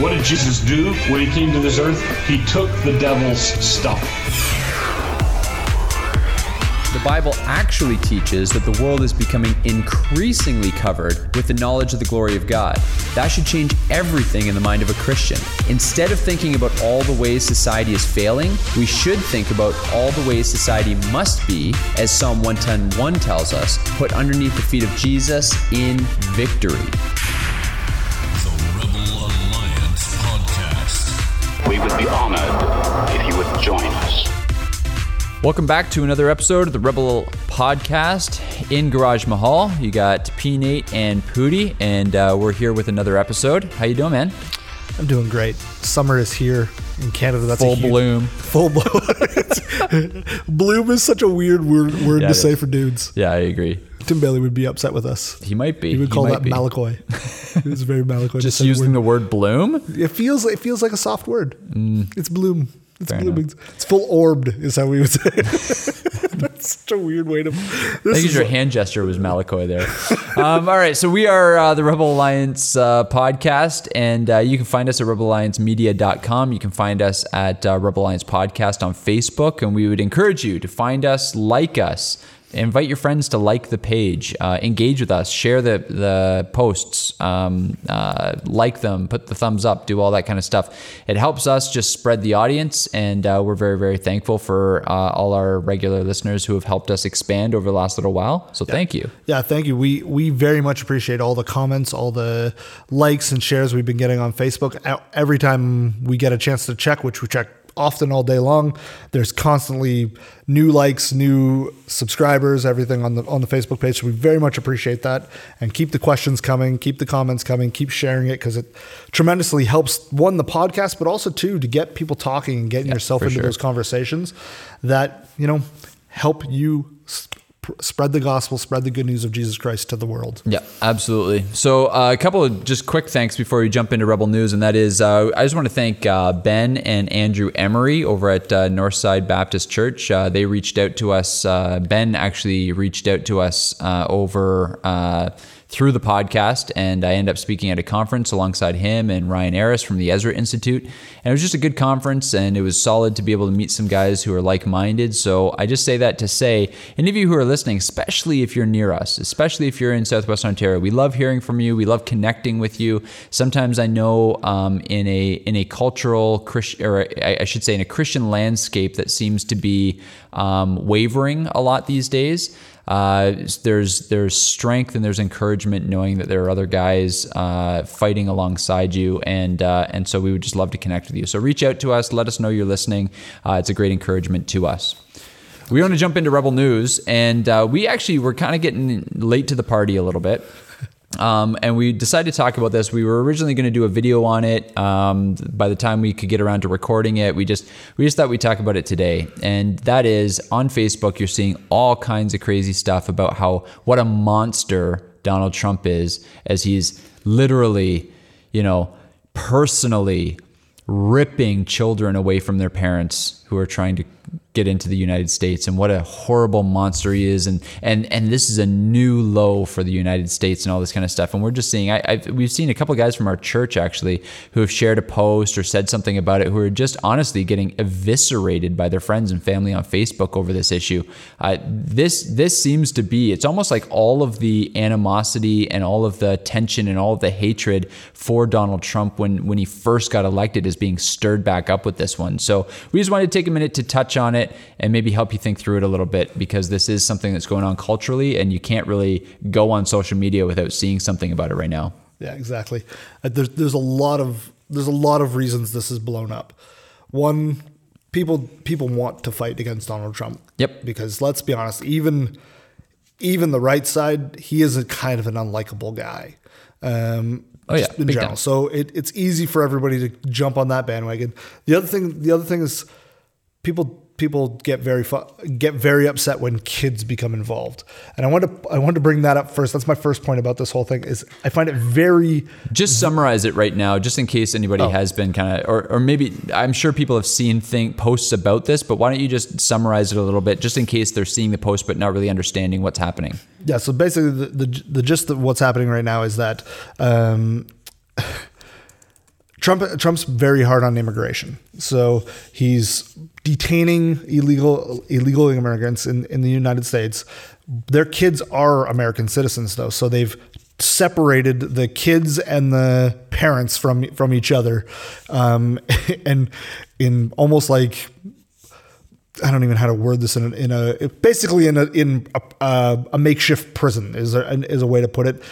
What did Jesus do when he came to this earth? He took the devil's stuff. The Bible actually teaches that the world is becoming increasingly covered with the knowledge of the glory of God. That should change everything in the mind of a Christian. Instead of thinking about all the ways society is failing, we should think about all the ways society must be, as Psalm 110:1 tells us, put underneath the feet of Jesus in victory. We would be honored if you would join us. Welcome back to another episode of the Rebel Podcast in Garage Mahal. You got P Nate and Pooty, and uh, we're here with another episode. How you doing, man? I'm doing great. Summer is here in Canada. That's Full huge, bloom. Full bloom. bloom is such a weird word, word Yeah, to say is. for dudes. Yeah, I agree. Tim Bailey would be upset with us. He might be. He would call might that be. Malakoi. It's very Malakoi. Just using word. the word bloom. It feels it feels like a soft word. Mm. It's bloom. It's. It's full orbed is how we would say. That's such a weird way to. I think your hand gesture was Malakoi there. um, all right, so we are uh, the Rebel Alliance uh, podcast, and uh, you can find us at rebelalliancemedia.com. You can find us at uh, Rebel Alliance Podcast on Facebook, and we would encourage you to find us, like us, invite your friends to like the page, uh, engage with us, share the the posts, um, uh, like them, put the thumbs up, do all that kind of stuff. It helps us just spread the audience, and uh, we're very very thankful for uh, all our regular listeners who have helped us expand over the last little while. So thank you. Yeah, thank you. We we very much appreciate all the comments, all the likes and shares we've been getting on Facebook. Every time we get a chance to check, which we check often all day long, there's constantly new likes, new subscribers, everything on the on the Facebook page. So we very much appreciate that, and keep the questions coming, keep the comments coming, keep sharing it because it tremendously helps one the podcast, but also two to get people talking and getting yourself into sure. those conversations that you know help you sp- spread the gospel, spread the good news of Jesus Christ to the world. Yeah, absolutely. So, uh, a couple of just quick thanks before we jump into Rebel News, and that is uh, I just want to thank uh, Ben and Andrew Emery over at uh, Northside Baptist Church. Uh, they reached out to us. Uh, ben actually reached out to us over. Through the podcast, and I ended up speaking at a conference alongside him and Ryan Aris from the Ezra Institute. And it was just a good conference, and it was solid to be able to meet some guys who are like minded. So I just say that to say, any of you who are listening, especially if you're near us, especially if you're in Southwest Ontario, we love hearing from you. We love connecting with you. Sometimes I know um, in a in a cultural Christian, or I I should say, in a Christian landscape that seems to be um, wavering a lot these days uh, there's there's strength and there's encouragement knowing that there are other guys uh, fighting alongside you, and uh, and so we would just love to connect with you. So reach out to us, let us know you're listening. Uh, it's a great encouragement to us. We want to jump into Rebel News, and we actually were kind of getting late to the party a little bit. Um, and we decided to talk about this. We were originally going to do a video on it. Um, by the time we could get around to recording it, we just we just thought we'd talk about it today. And that is on Facebook, you're seeing all kinds of crazy stuff about how what a monster Donald Trump is, as he's literally, you know, personally ripping children away from their parents who are trying to get into the United States and what a horrible monster he is. And and and this is a new low for the United States and all this kind of stuff. And we're just seeing I, I've, we've seen a couple of guys from our church actually who have shared a post or said something about it who are just honestly getting eviscerated by their friends and family on Facebook over this issue. Uh, this this seems to be it's almost like all of the animosity and all of the tension and all of the hatred for Donald Trump when when he first got elected is being stirred back up with this one. So we just wanted to take a minute to touch on it and maybe help you think through it a little bit because this is something that's going on culturally and you can't really go on social media without seeing something about it right now. Yeah, exactly. Uh, There's there's a lot of there's a lot of reasons this is blown up. One, people people want to fight against Donald Trump. Yep. Because let's be honest, even even the right side, he is a kind of an unlikable guy. Um, Oh, yeah, in general. time. So it, it's easy for everybody to jump on that bandwagon. The other thing, the other thing is people people get very fu- get very upset when kids become involved, and I want to I want to bring that up first. That's my first point about this whole thing. Is I find it very Just summarize it right now, just in case anybody Oh. has been kind of, or, or maybe I'm sure people have seen think posts about this, but why don't you just summarize it a little bit, just in case they're seeing the post but not really understanding what's happening? Yeah, so basically, the, the, the gist of what's happening right now is that um, Trump Trump's very hard on immigration. So he's detaining illegal illegal immigrants in, in the United States. Their kids are American citizens, though, so they've separated the kids and the parents from from each other, um, and in almost like I don't even know how to word this in a, in a basically in a in a, a, a makeshift prison is a, is a way to put it.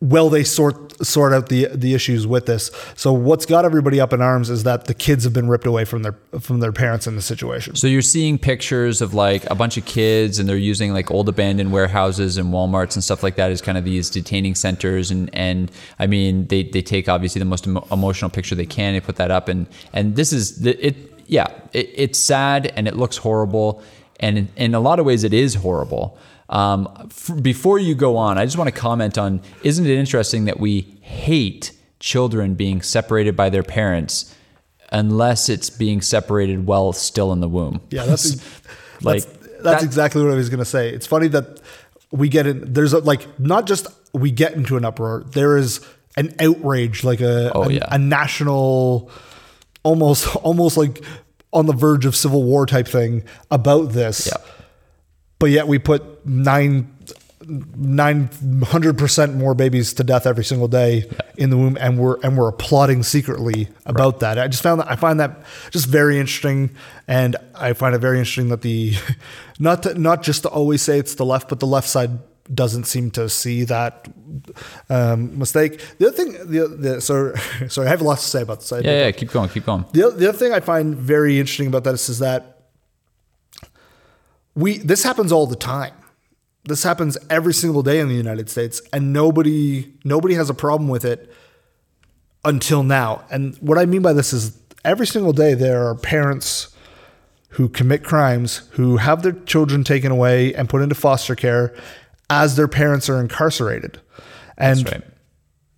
Well, they sort sort out the the issues with this. So what's got everybody up in arms is that the kids have been ripped away from their from their parents in the situation. So you're seeing pictures of like a bunch of kids, and they're using like old abandoned warehouses and WalMarts and stuff like that as kind of these detaining centers. And and I mean, they they take obviously the most emo- emotional picture they can. They put that up, and and this is the, it. Yeah, it, it's sad and it looks horrible, and in, in a lot of ways, it is horrible. Um, f- before you go on, I just want to comment on: Isn't it interesting that we hate children being separated by their parents? unless it's being separated while still in the womb. Yeah, that's like that's, that's that- exactly what I was going to say. It's funny that we get in. There's a, like not just we get into an uproar. There is an outrage, like a Oh, a, yeah. a national, almost almost like on the verge of civil war type thing about this. Yeah. But yet we put nine. 900% more babies to death every single day in the womb and we're and we're applauding secretly about that. I just found that I find that just very interesting and I find it very interesting that the not to, not just to always say it's the left but the left side doesn't seem to see that um, mistake. The other thing the, the so sorry I have a lot to say about this. I- yeah, yeah, keep going, keep going. the, the other thing I find very interesting about this is that we this happens all the time. This happens every single day in the United States, and nobody nobody has a problem with it until now. And what I mean by this is every single day there are parents who commit crimes who have their children taken away and put into foster care as their parents are incarcerated. And right.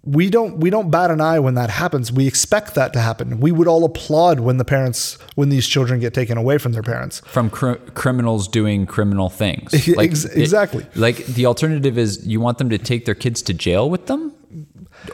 We don't we don't bat an eye when that happens. We expect that to happen. We would all applaud when the parents when these children get taken away from their parents. From cr- criminals doing criminal things. Ex- exactly. like the alternative is you want them to take their kids to jail with them?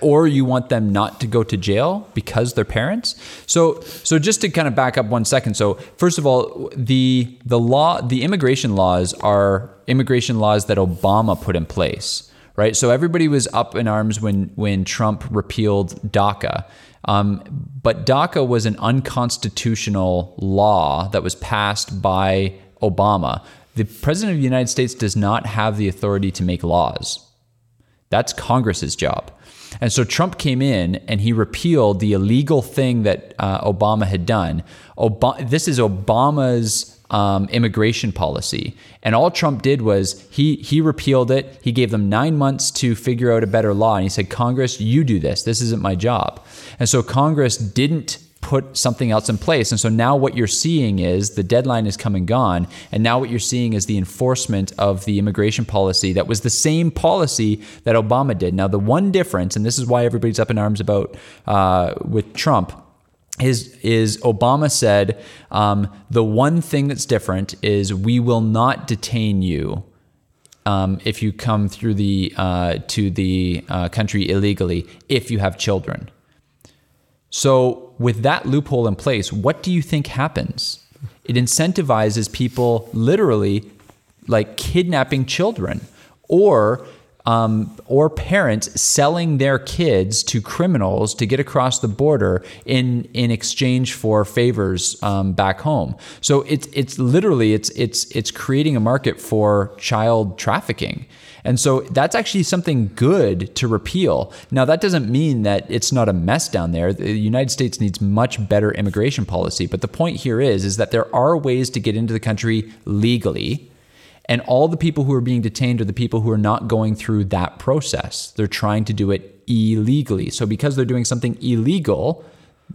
Or you want them not to go to jail because they're parents. So, so just to kind of back up one second. So, first of all, the the law, the immigration laws are immigration laws that Obama put in place, right? So everybody was up in arms when when Trump repealed DACA. Um, but DACA was an unconstitutional law that was passed by Obama. The president of the United States does not have the authority to make laws. That's Congress's job. And so Trump came in and he repealed the illegal thing that uh, Obama had done. Ob- this is Obama's um, immigration policy, and all Trump did was he he repealed it. He gave them nine months to figure out a better law, and he said, "Congress, you do this. This isn't my job." And so Congress didn't put something else in place. And so now what you're seeing is the deadline is come and gone. And now what you're seeing is the enforcement of the immigration policy that was the same policy that Obama did. Now, the one difference, and this is why everybody's up in arms about uh, with Trump, is is Obama said um, the one thing that's different is we will not detain you um, if you come through the uh, to the uh, country illegally if you have children. So with that loophole in place, what do you think happens? It incentivizes people literally like kidnapping children or um, or parents selling their kids to criminals to get across the border in in exchange for favors um, back home. So it's it's literally it's it's it's creating a market for child trafficking. And so that's actually something good to repeal. Now, that doesn't mean that it's not a mess down there. The United States needs much better immigration policy. But the point here is, is that there are ways to get into the country legally. And all the people who are being detained are the people who are not going through that process. They're trying to do it illegally. So because they're doing something illegal,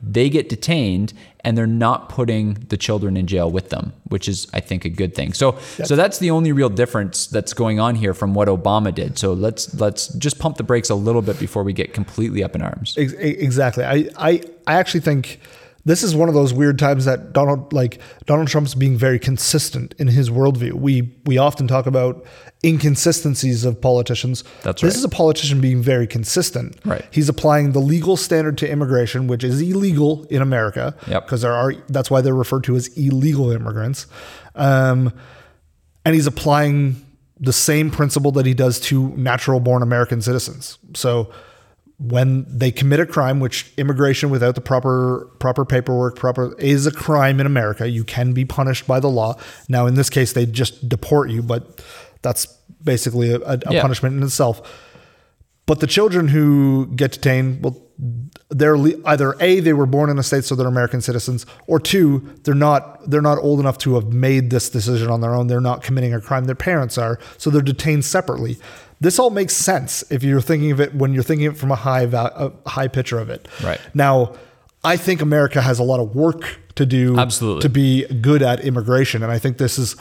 they get detained and they're not putting the children in jail with them, which is, I think, a good thing. So, so that's the only real difference that's going on here from what Obama did. So let's let's just pump the brakes a little bit before we get completely up in arms. Exactly. I, I, I actually think this is one of those weird times that Donald, like Donald Trump's being very consistent in his worldview. We, we often talk about inconsistencies of politicians. That's This right. is a politician being very consistent. Right. He's applying the legal standard to immigration, which is illegal in America. Yep. Because there are, that's why they're referred to as illegal immigrants. Um, and he's applying the same principle that he does to natural born American citizens. So when they commit a crime, which immigration without the proper proper paperwork, proper is a crime in America, you can be punished by the law. Now, in this case, they just deport you, but that's basically a, a, a Yeah. punishment in itself. But the children who get detained, well, they're either a they were born in the states, so they're American citizens, or two they're not they're not old enough to have made this decision on their own. They're not committing a crime. Their parents are, so they're detained separately. This all makes sense if you're thinking of it when you're thinking of it from a high val- a high picture of it. Right. now, I think America has a lot of work to do Absolutely. to be good at immigration, and I think this is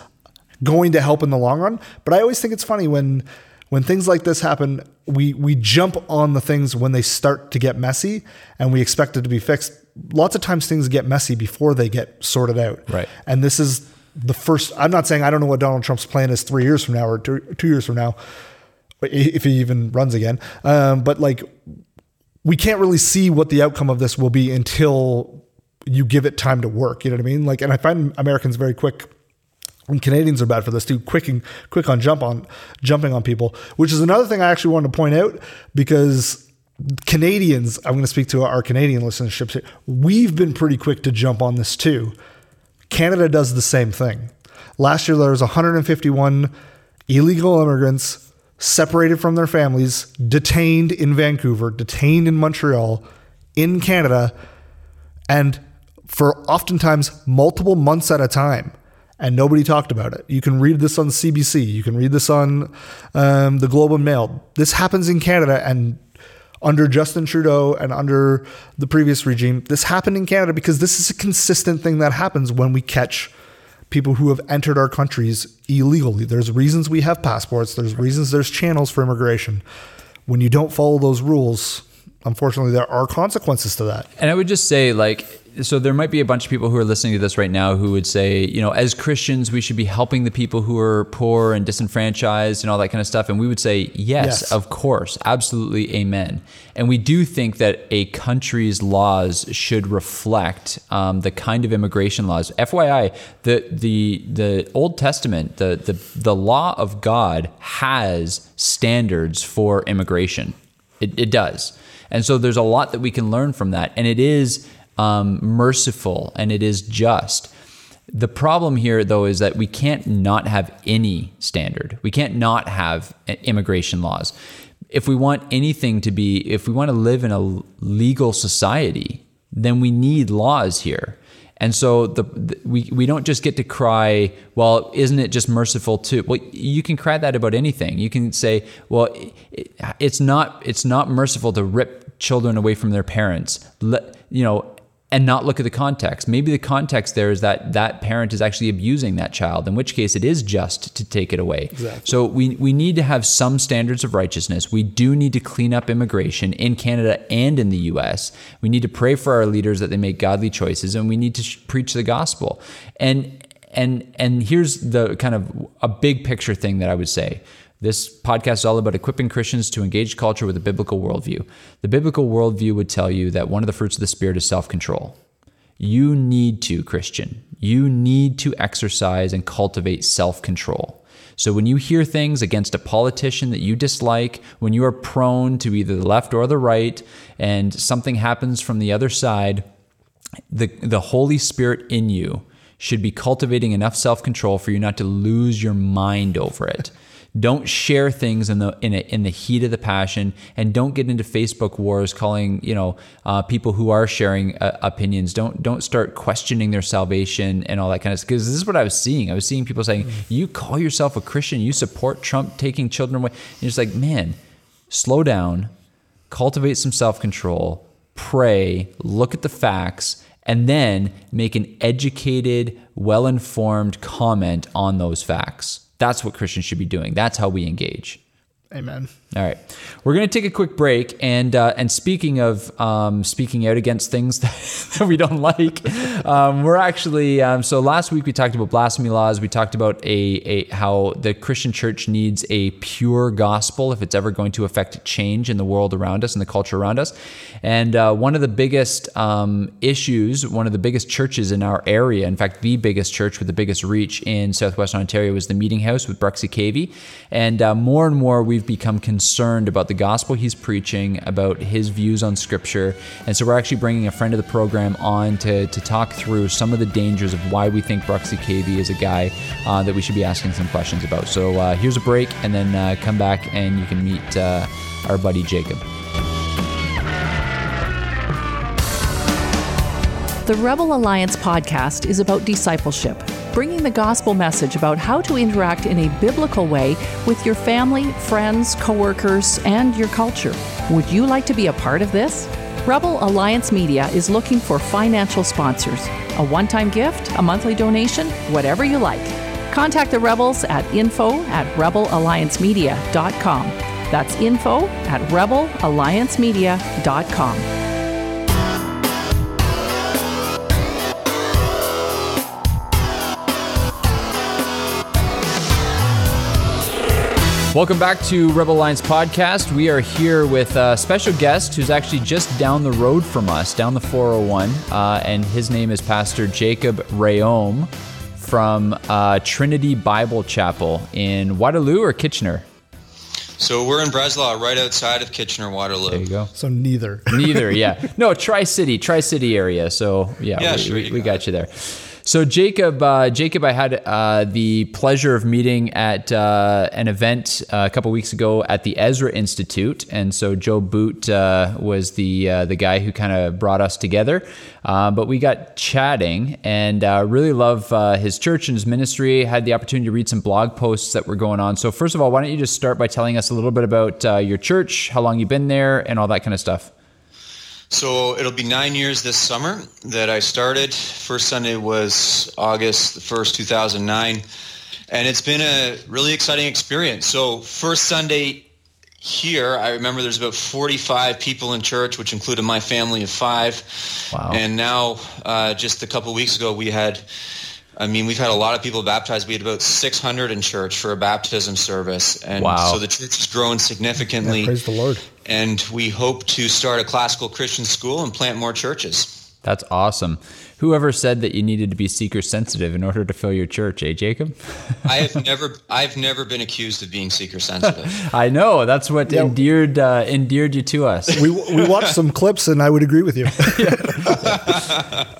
going to help in the long run. But I always think it's funny when when things like this happen, we we jump on the things when they start to get messy, and we expect it to be fixed. Lots of times things get messy before they get sorted out. Right. And this is the first. I'm not saying I don't know what Donald Trump's plan is three years from now or two, two years from now, if he even runs again. Um, but like, we can't really see what the outcome of this will be until you give it time to work. You know what I mean? Like, and I find Americans very quick and Canadians are bad for this too. Quick and quick on jump on jumping on people, which is another thing I actually wanted to point out because Canadians, I'm going to speak to our Canadian listenerships here. We've been pretty quick to jump on this too. Canada does the same thing. Last year there was 151 illegal immigrants separated from their families, detained in Vancouver, detained in Montreal, in Canada, and for oftentimes multiple months at a time. And nobody talked about it. You can read this on CBC. You can read this on um, the Globe and Mail. This happens in Canada, and under Justin Trudeau and under the previous regime, this happened in Canada because this is a consistent thing that happens when we catch people who have entered our countries illegally. There's reasons we have passports. There's reasons there's channels for immigration. When you don't follow those rules, unfortunately, there are consequences to that. And I would just say, like, so there might be a bunch of people who are listening to this right now who would say, you know, as Christians, we should be helping the people who are poor and disenfranchised and all that kind of stuff. And we would say, yes, Yes. of course, absolutely, amen. And we do think that a country's laws should reflect um, the kind of immigration laws. FYI, the the the Old Testament, the the the law of God has standards for immigration. It, it does. And so there's a lot that we can learn from that. And it is um, merciful and it is just. The problem here, though, is that we can't not have any standard. We can't not have immigration laws. If we want anything to be, if we want to live in a legal society, then we need laws here. And so the, the we we don't just get to cry, well, isn't it just merciful too? Well, you can cry that about anything. You can say, well, it, it's not it's not merciful to rip children away from their parents. Let, you know, and not look at the context. Maybe the context there is that that parent is actually abusing that child, in which case it is just to take it away. So we, we need to have some standards of righteousness. We do need to clean up immigration in Canada and in the US. We need to pray for our leaders that they make godly choices, and we need to sh- preach the gospel. And and and here's the kind of a big picture thing that I would say. This podcast is all about equipping Christians to engage culture with a biblical worldview. The biblical worldview would tell you that one of the fruits of the Spirit is self control. You need to, Christian, you need to exercise and cultivate self control. So when you hear things against a politician that you dislike, when you are prone to either the left or the right, and something happens from the other side, the, the Holy Spirit in you should be cultivating enough self control for you not to lose your mind over it. Don't share things in the in, a, in the heat of the passion, and don't get into Facebook wars calling you know uh, people who are sharing uh, opinions. Don't don't start questioning their salvation and all that kind of stuff. Because this is what I was seeing. I was seeing people saying, "You call yourself a Christian, you support Trump taking children away." And it's like, man, slow down, cultivate some self control, pray, look at the facts, and then make an educated, well informed comment on those facts. That's what Christians should be doing. That's how we engage. Amen. All right, we're going to take a quick break, and uh, and speaking of um, speaking out against things that, we don't like, um, we're actually um, so last week we talked about blasphemy laws. We talked about a, a how the Christian church needs a pure gospel if it's ever going to affect change in the world around us and the culture around us. And uh, one of the biggest um, issues, one of the biggest churches in our area, in fact, the biggest church with the biggest reach in Southwest Ontario, was the Meeting House with Bruxy Cavey. And uh, more and more, we've become concerned about the gospel he's preaching, about his views on Scripture. And so we're actually bringing a friend of the program on to, to talk through some of the dangers of why we think Bruxy Cavey is a guy uh, that we should be asking some questions about. So uh, here's a break, and then uh, come back and you can meet uh, our buddy Jacob. The Rebel Alliance podcast is about discipleship, bringing the gospel message about how to interact in a biblical way with your family, friends, coworkers, and your culture. Would you like to be a part of this? Rebel Alliance Media is looking for financial sponsors. A one time gift, a monthly donation, whatever you like. Contact the Rebels at info at rebelalliancemedia.com. That's info at rebelalliancemedia.com. Welcome back to Rebel Alliance Podcast. We are here with a special guest who's actually just down the road from us, down the 401, uh, and his name is Pastor Jacob Reaume from uh, Trinity Bible Chapel in Waterloo or Kitchener. So we're in Breslau, right outside of Kitchener Waterloo. There you go. So neither. Neither, yeah. No, Tri City, Tri City area. So yeah, Yeah, we, sure, we, we got got you there. So Jacob, uh, Jacob, I had uh, the pleasure of meeting at uh, an event uh, a couple weeks ago at the Ezra Institute, and so Joe Boot uh, was the uh, the guy who kind of brought us together. But we got chatting, and really love his church and his ministry. Had the opportunity to read some blog posts that were going on. So first of all, why don't you just start by telling us a little bit about your church, how long you've been there, and all that kind of stuff. So it'll be nine years this summer that I started. First Sunday was August the 1st, 2009. And it's been a really exciting experience. So, first Sunday here, I remember there's about 45 people in church, which included my family of five. Wow. And now, uh, just a couple weeks ago, we had, I mean, we've had a lot of people baptized. We had about 600 in church for a baptism service. And Wow. so the church has grown significantly. Yeah, praise the Lord. And we hope to start a classical Christian school and plant more churches. That's awesome. Whoever said that you needed to be seeker sensitive in order to fill your church, eh, Jacob? I have never, I've never been accused of being seeker sensitive. I know that's what Yeah. endeared uh, endeared you to us. We, we watched some clips and I would agree with you.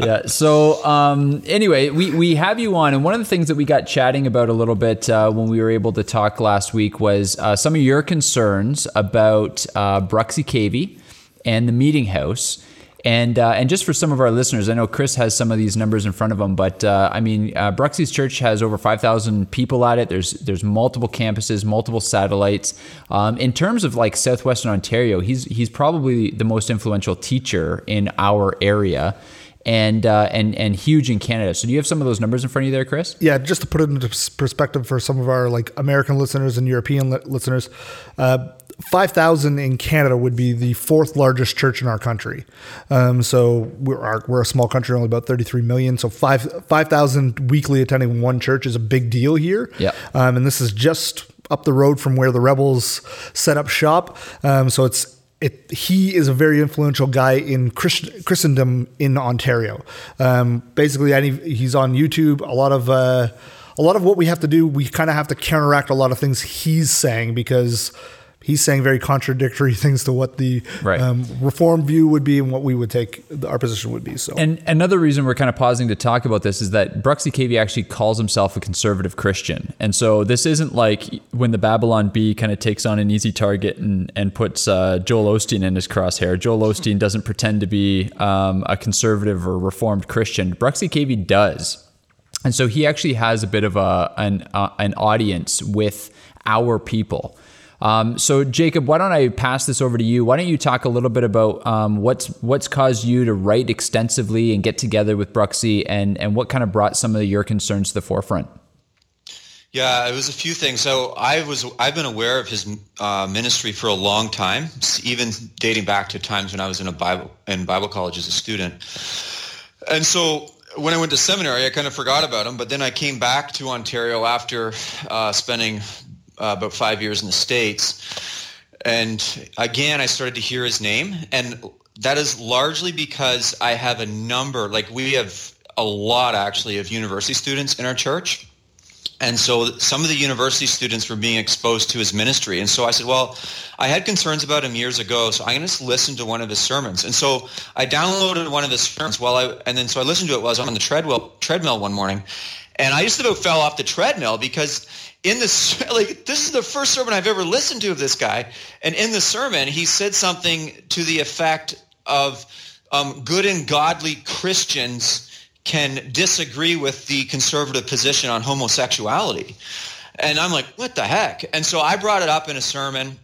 yeah. So um, anyway, we we have you on, and one of the things that we got chatting about a little bit uh, when we were able to talk last week was uh, some of your concerns about uh, Bruxy Cavey and the Meeting House. And uh, and just for some of our listeners, I know Chris has some of these numbers in front of him, but uh, I mean, uh, Bruxy's church has over five thousand people at it. There's there's multiple campuses, multiple satellites. Um, in terms of like southwestern Ontario, he's he's probably the most influential teacher in our area, and uh, and and huge in Canada. So do you have some of those numbers in front of you there, Chris? yeah, just to put it into perspective for some of our like American listeners and European li- listeners, uh, five thousand in Canada would be the fourth largest church in our country. Um, so we're our, we're a small country, only about thirty three million. So five five thousand weekly attending one church is a big deal here. Yeah. um, and this is just up the road from where the rebels set up shop. Um, so it's it, he is a very influential guy in Christ, Christendom in Ontario. Um, basically, any, he's on YouTube. A lot of uh, a lot of what we have to do, we kind of have to counteract a lot of things he's saying because he's saying very contradictory things to what the Right. um, reform view would be and what we would take our position would be. So And another reason we're kind of pausing to talk about this is that Bruxy Cavey actually calls himself a conservative Christian. And so this isn't like when the Babylon Bee kind of takes on an easy target and, and puts uh, Joel Osteen in his crosshair. Joel Osteen doesn't pretend to be um, a conservative or reformed Christian. Bruxy Cavey does. And so he actually has a bit of a, an, uh, an audience with our people. Um, so, Jacob, why don't I pass this over to you? Why don't you talk a little bit about um, what's what's caused you to write extensively and get together with Bruxy, and and what kind of brought some of your concerns to the forefront? Yeah, it was a few things. So I was I've been aware of his uh, ministry for a long time, even dating back to times when I was in a Bible in Bible college as a student. And so when I went to seminary, I kind of forgot about him. But then I came back to Ontario after uh, spending uh, about five years in the states, and again I started to hear his name, and that is largely because I have a number, like we have a lot actually of university students in our church and so some of the university students were being exposed to his ministry. And so I said, well, I had concerns about him years ago, so I'm going to just listen to one of his sermons. And so I downloaded one of his sermons while I, and then so I listened to it while I was on the treadmill, treadmill one morning. And I just about fell off the treadmill because in this, like, this is the first sermon I've ever listened to of this guy. And in the sermon, he said something to the effect of um, good and godly Christians can disagree with the conservative position on homosexuality. And I'm like, what the heck? And so I brought it up in a sermon.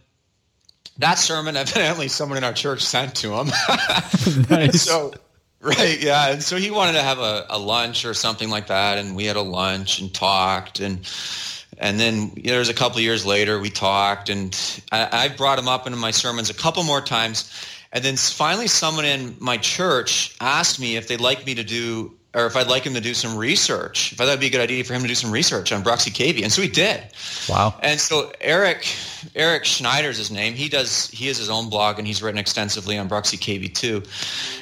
That sermon, evidently, someone in our church sent to him. nice. so, right, yeah. And so he wanted to have a, a lunch or something like that, and we had a lunch and talked, and and then you know, there was a couple years later we talked, and I, I brought him up into my sermons a couple more times. And then finally, someone in my church asked me if they'd like me to do or if I'd like him to do some research, if I thought it'd be a good idea for him to do some research on Bruxy Cavey. And so he did. Wow. And so Eric, Eric Schneider's his name. He does, he has his own blog and he's written extensively on Bruxy Cavey too.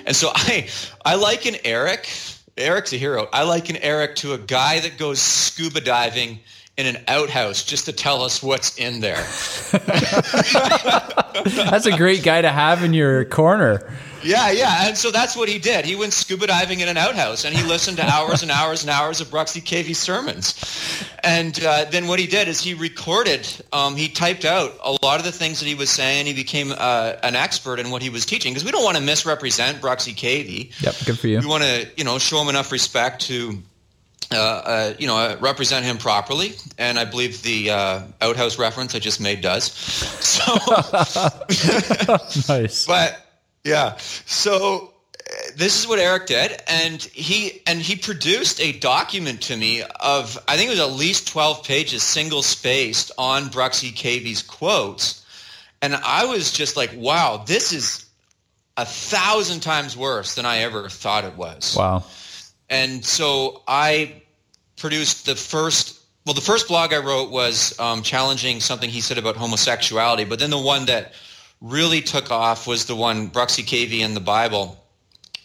And so I, I liken Eric, Eric's a hero. I liken Eric to a guy that goes scuba diving in an outhouse just to tell us what's in there. That's a great guy to have in your corner. Yeah, yeah. And so that's what he did. He went scuba diving in an outhouse and he listened to hours and hours and hours of Bruxy Cavey sermons. And uh, then what he did is he recorded, um, he typed out a lot of the things that he was saying. He became uh, an expert in what he was teaching because we don't want to misrepresent Bruxy Cavey. Yep, good for you. We want to, you know, show him enough respect to uh, uh, you know, represent him properly, and I believe the uh, outhouse reference I just made does. So nice, but yeah. So uh, this is what Eric did, and he and he produced a document to me of I think it was at least twelve pages, single spaced, on Bruxy Cavey's quotes, and I was just like, wow, this is a thousand times worse than I ever thought it was. Wow. And so I produced the first well, the first blog I wrote was um, challenging something he said about homosexuality, but then the one that really took off was the one Bruxy Cavey in the Bible.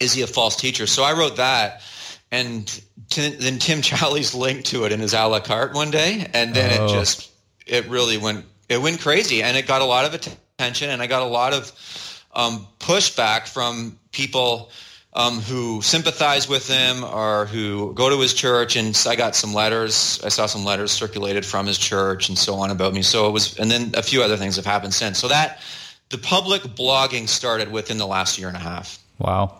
Is he a false teacher? So I wrote that, and t- then Tim Challies linked to it in his a la carte one day, and then oh. it just it really went it went crazy, and it got a lot of attention, and I got a lot of um, pushback from people um, who sympathize with him or who go to his church. And I got some letters. I saw some letters circulated from his church and so on about me. So it was, and then a few other things have happened since. So that the public blogging started within the last year and a half. Wow.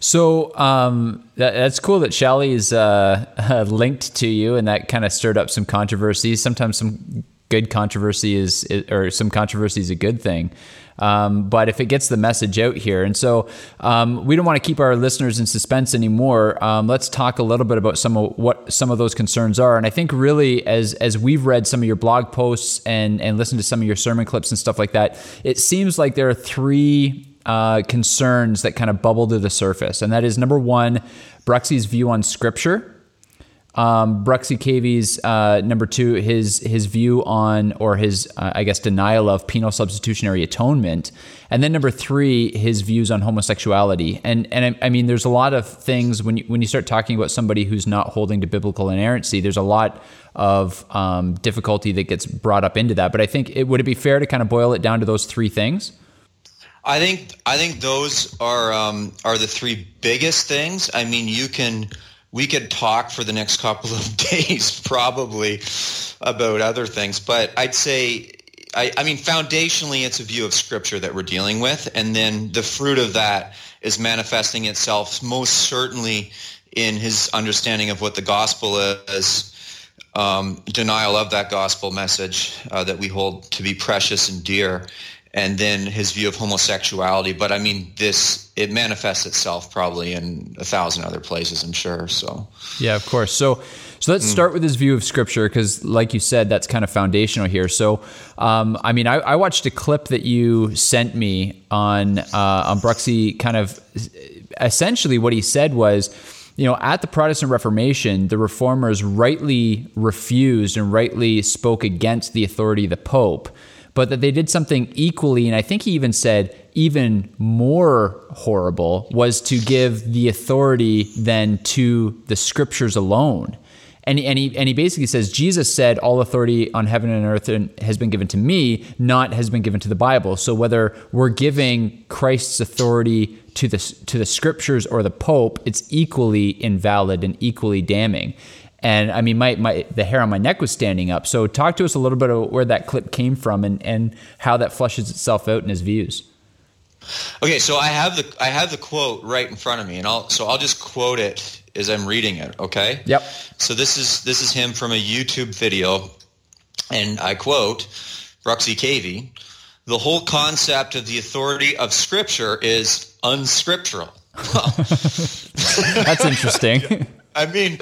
So um, that, that's cool that Challies uh, linked to you, and that kind of stirred up some controversy. Sometimes some good controversy is, or some controversy is a good thing. Um, but if it gets the message out here, and so um, we don't want to keep our listeners in suspense anymore. Um, let's talk a little bit about some of what some of those concerns are. And I think really, as as we've read some of your blog posts and and listened to some of your sermon clips and stuff like that, it seems like there are three uh, concerns that kind of bubble to the surface, and that is number one, Bruxy's view on Scripture. Um, Bruxy Cavey's uh, number two, his his view on or his uh, I guess denial of penal substitutionary atonement, and then number three, his views on homosexuality. And and I, I mean, there's a lot of things when you, when you start talking about somebody who's not holding to biblical inerrancy. There's a lot of um, difficulty that gets brought up into that. But I think it would it be fair to kind of boil it down to those three things. I think I think those are um, are the three biggest things. I mean, you can we could talk for the next couple of days probably about other things, but I'd say I, I, mean foundationally it's a view of scripture that we're dealing with, and then the fruit of that is manifesting itself most certainly in his understanding of what the gospel is. um, denial of that gospel message uh, that we hold to be precious and dear, and then his view of homosexuality. But I mean, this it manifests itself probably in a thousand other places, I'm sure. So Yeah, of course. So, so let's start with his view of scripture because, like you said, that's kind of foundational here. So, um, I mean, I, I watched a clip that you sent me on uh, on Bruxy. Kind of, essentially, what he said was, you know, at the Protestant Reformation, the reformers rightly refused and rightly spoke against the authority of the Pope but that they did something equally, and I think he even said even more horrible, was to give the authority then to the scriptures alone. And, and, he, and he basically says, Jesus said, All authority on heaven and earth has been given to me, not has been given to the Bible. So whether we're giving Christ's authority to the, to the scriptures or the Pope, it's equally invalid and equally damning. And I mean, my, my the hair on my neck was standing up. So talk to us a little bit of where that clip came from and, and how that flushes itself out in his views. Okay, so I have the I have the quote right in front of me, and I'll so I'll just quote it as I'm reading it. Okay. Yep. So this is this is him from a YouTube video, and I quote Bruxy Cavey: "The whole concept of the authority of Scripture is unscriptural." That's interesting. I mean,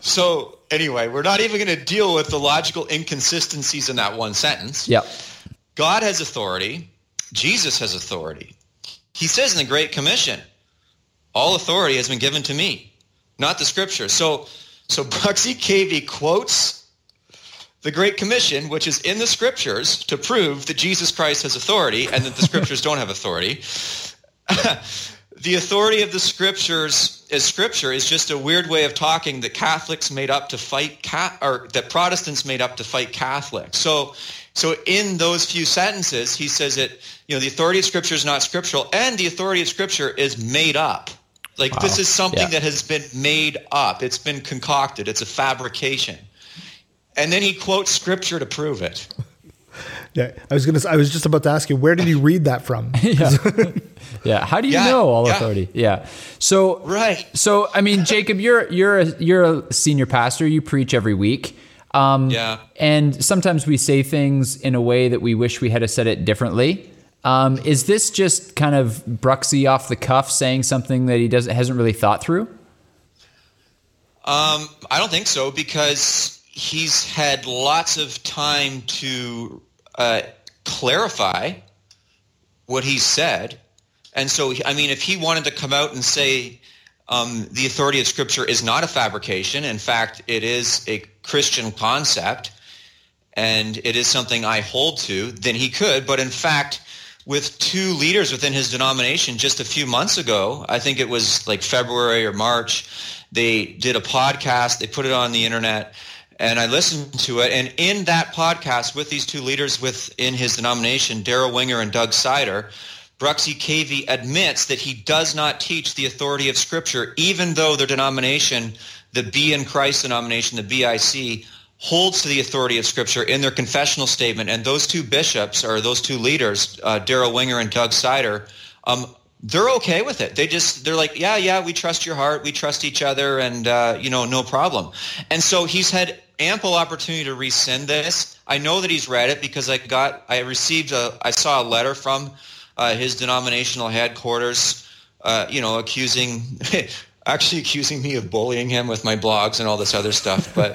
so anyway, we're not even going to deal with the logical inconsistencies in that one sentence. Yep. God has authority. Jesus has authority. He says in the Great Commission, all authority has been given to me, not the scripture. So, so Bruxy Cavey quotes the Great Commission, which is in the scriptures, to prove that Jesus Christ has authority and that the scriptures don't have authority. the authority of the scriptures as scripture is just a weird way of talking that Catholics made up to fight ca- or that Protestants made up to fight Catholics. So so in those few sentences he says that you know the authority of scripture is not scriptural and the authority of scripture is made up. Like this is something Yeah. that has been made up. It's been concocted. It's a fabrication. And then he quotes scripture to prove it. Yeah, I was gonna. I was just about to ask you, where did you read that from? Yeah. How do you Yeah, know all yeah. authority? Yeah. So Right. So I mean, Jacob, you're you're a, you're a senior pastor. You preach every week. Um, Yeah. And sometimes we say things in a way that we wish we had said it differently. Um, is this just kind of Bruxy off the cuff saying something that he doesn't hasn't really thought through? Um, I don't think so because he's had lots of time to uh, clarify what he said. And so, I mean, if he wanted to come out and say um, the authority of Scripture is not a fabrication, in fact, it is a Christian concept, and it is something I hold to, then he could. But in fact, with two leaders within his denomination just a few months ago, I think it was like February or March, they did a podcast, they put it on the internet, and I listened to it. And in that podcast with these two leaders within his denomination, Darrell Winger and Doug Sider, Bruxy Cavey admits that he does not teach the authority of Scripture, even though their denomination, the Be in Christ denomination, the BIC, holds to the authority of Scripture in their confessional statement. And those two bishops, or those two leaders, uh, Darrell Winger and Doug Sider, um, they're okay with it. They just they're like, yeah, yeah, we trust your heart, we trust each other, and uh, you know, no problem. And so he's had ample opportunity to rescind this. I know that he's read it because I got I received a I saw a letter from uh, his denominational headquarters, uh, you know, accusing. Actually, accusing me of bullying him with my blogs and all this other stuff, but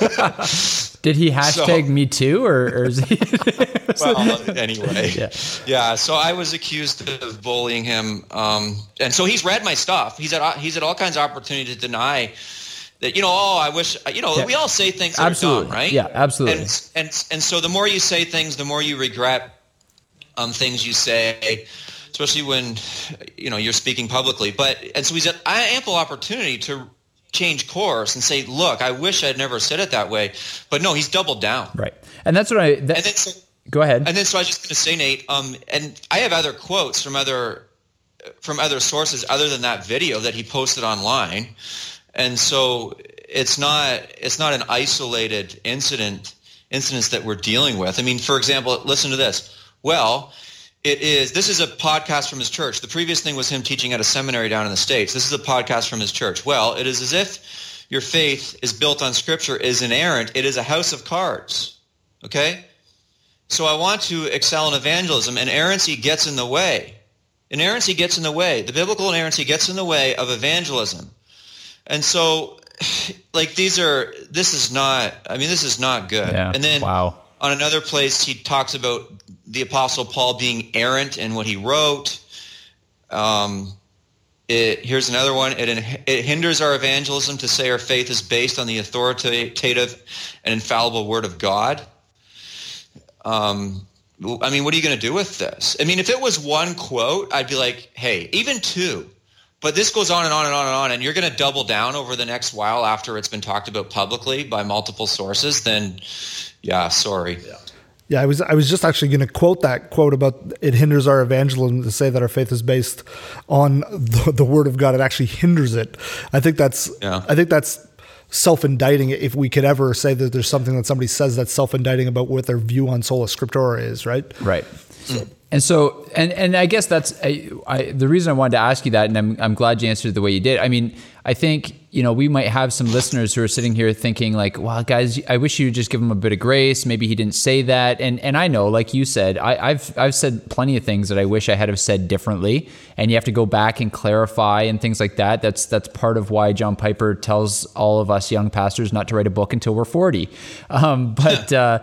Did he hashtag me too, or, or is he? well, anyway, Yeah. yeah. So I was accused of bullying him, um, and so he's read my stuff. He's at he's at all kinds of opportunity to deny that. You know, oh, I wish. You know, Yeah. we all say things that Absolutely. are dumb, right? Yeah, absolutely. And and and so the more you say things, the more you regret um, things you say, especially when you know you're speaking publicly. But and so he's at ample opportunity to change course and say, look, I wish I'd never said it that way. But no, he's doubled down. right. And that's what I. That, And then so, go ahead. and then so I was just going to say, Nate, um, and I have other quotes from other from other sources other than that video that he posted online, and so it's not it's not an isolated incident incidents that we're dealing with. I mean, for example, listen to this. Well, it is this is a podcast from his church. The previous thing was him teaching at a seminary down in the states. This is a podcast from his church. Well, it is as if your faith is built on Scripture is inerrant, it is a house of cards. Okay? So I want to excel in evangelism, inerrancy gets in the way. Inerrancy gets in the way. The biblical inerrancy gets in the way of evangelism. And so, like, these are, this is not, I mean, this is not good. Yeah. And then Wow. on another place, he talks about the Apostle Paul being errant in what he wrote. Um, it, here's another one. It, it hinders our evangelism to say our faith is based on the authoritative and infallible Word of God. Um, I mean, what are you going to do with this? I mean, if it was one quote, I'd be like, hey, even two. But this goes on and on and on and on, and you're going to double down over the next while after it's been talked about publicly by multiple sources, then yeah, sorry. Yeah, I was I was just actually going to quote that quote about it hinders our evangelism to say that our faith is based on the, the word of God. It actually hinders it. I think that's Yeah. I think that's self-indicting if we could ever say that there's something that somebody says that's self-indicting about what their view on sola scriptura is, right? Right. And so, and and I guess that's I, I, the reason I wanted to ask you that, and I'm I'm glad you answered the way you did. I mean, I think you know we might have some listeners who are sitting here thinking like, "Well, guys, I wish you would just give him a bit of grace. Maybe he didn't say that." And and I know, like you said, I, I've I've said plenty of things that I wish I had have said differently, and you have to go back and clarify and things like that. That's that's part of why John Piper tells all of us young pastors not to write a book until we're 40. Um, but. uh,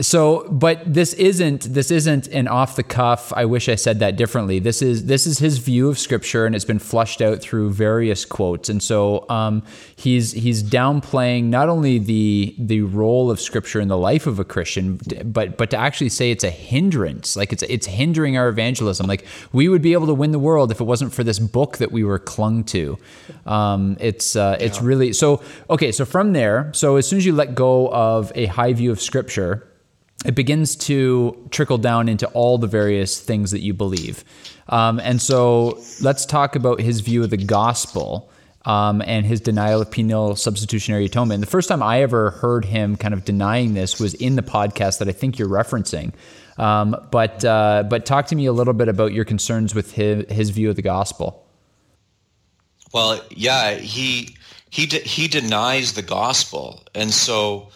so but this isn't this isn't an off the cuff i wish i said that differently. This is this is his view of scripture and it's been flushed out through various quotes. And so um, he's he's downplaying not only the the role of scripture in the life of a christian but but to actually say it's a hindrance. Like it's it's hindering our evangelism. Like we would be able to win the world if it wasn't for this book that we were clung to. Um, it's uh, it's really so okay so from there so as soon as you let go of a high view of scripture it begins to trickle down into all the various things that you believe. Um, and so let's talk about his view of the gospel um, and his denial of penal substitutionary atonement. The first time I ever heard him kind of denying this was in the podcast that I think you're referencing. Um, but uh, but talk to me a little bit about your concerns with his, his view of the gospel. Well, yeah, he he de- he denies the gospel, and so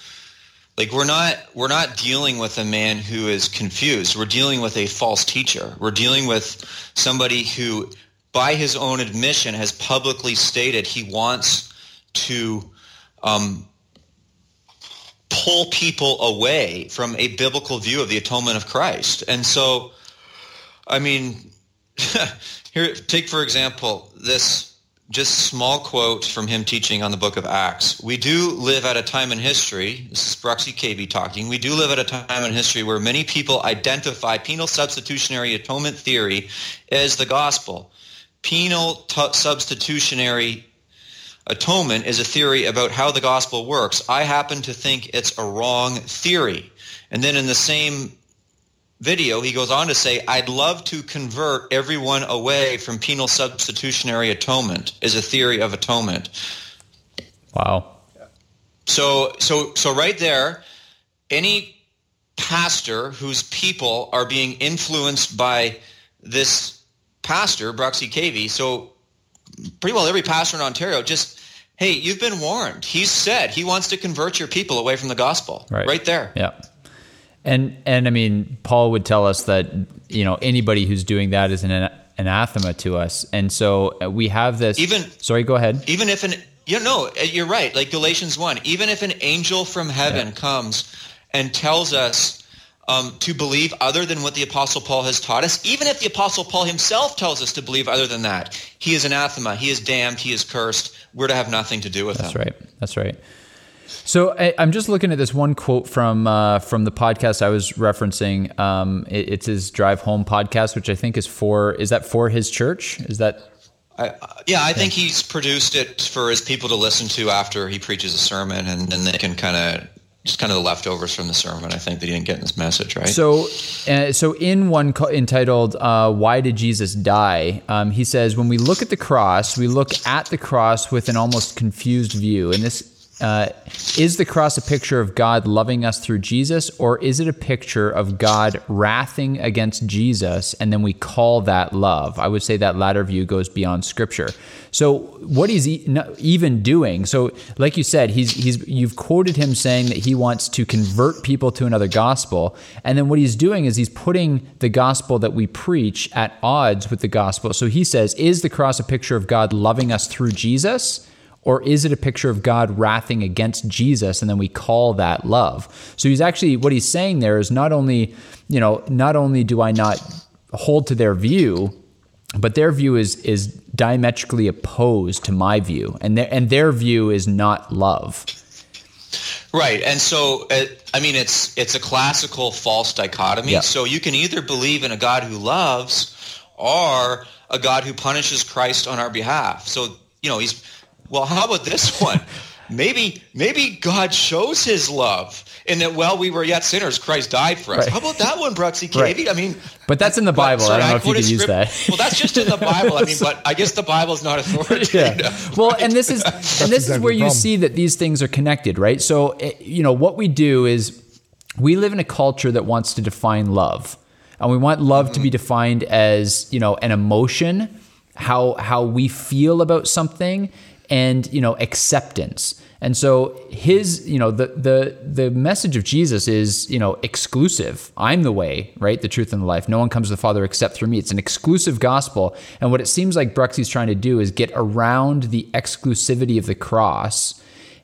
like we're not we're not dealing with a man who is confused. We're dealing with a false teacher. We're dealing with somebody who, by his own admission, has publicly stated he wants to um, pull people away from a biblical view of the atonement of Christ, and so, I mean, here take for example this just small quote from him teaching on the book of Acts. We do live at a time in history, this is Bruxy Cavey talking, we do live at a time in history where many people identify penal substitutionary atonement theory as the gospel. Penal t- substitutionary atonement is a theory about how the gospel works. I happen to think it's a wrong theory. And then in the same video, he goes on to say, I'd love to convert everyone away from penal substitutionary atonement as a theory of atonement. Wow. So, so, so right there, any pastor whose people are being influenced by this pastor, Bruxy Cavey, so pretty well every pastor in Ontario just, hey, you've been warned. He's said he wants to convert your people away from the gospel. Right. Right there. Yeah. And and I mean, Paul would tell us that you know anybody who's doing that is an anathema to us, and so uh, we have this. Even- sorry, go ahead. even if an you know you're right like galatians 1 even if an angel from heaven Yeah. comes and tells us um, to believe other than what the apostle paul has taught us even if the apostle paul himself tells us to believe other than that he is anathema he is damned he is cursed we're to have nothing to do with That's him That's right. That's right. So I, I'm just looking at this one quote from uh, from the podcast I was referencing. Um, it, it's his drive home podcast, which I think is for is that for his church? Is that I, yeah i think he's produced it for his people to listen to after he preaches a sermon and then they can kind of just kind of the leftovers from the sermon i think that he didn't get in his message right So, uh, so in one co- entitled uh, "Why Did Jesus Die?" Um, he says, "When we look at the cross, we look at the cross with an almost confused view, and this uh, is the cross a picture of God loving us through Jesus, or is it a picture of God wrathing against Jesus, and then we call that love? I would say that latter view goes beyond Scripture. So, what he's even doing, so like you said, he's he's you've quoted him saying that he wants to convert people to another gospel, and then what he's doing is he's putting the gospel that we preach at odds with the gospel. So he says, "Is the cross a picture of God loving us through Jesus?" Or is it a picture of God wrathing against Jesus and then we call that love? So he's actually, what he's saying there is not only, you know, not only do I not hold to their view, but their view is is diametrically opposed to my view, and their and their view is not love. Right, and so uh, I mean, it's it's a classical false dichotomy. Yeah. So you can either believe in a God who loves, or a God who punishes Christ on our behalf. So you know, he's well. How about this one? maybe maybe God shows His love in that while we were yet sinners, Christ died for us. Right. How about that one, Bruxy Right. I mean, But that's in the Bible. sorry, I don't know if you can use that. Well, that's just in the Bible. I mean, but I guess the Bible's not authoritative. yeah. Well, and this is and this is where you see that these things are connected, right? So, eh, you know, what we do is we live in a culture that wants to define love. And we want love to be defined as, you know, an emotion, how how we feel about something and, you know, acceptance. And so his, you know, the the the message of Jesus is, you know, exclusive. I'm the way, right? The truth and the life. No one comes to the Father except through me. It's an exclusive gospel. And what it seems like Bruxy's trying to do is get around the exclusivity of the cross.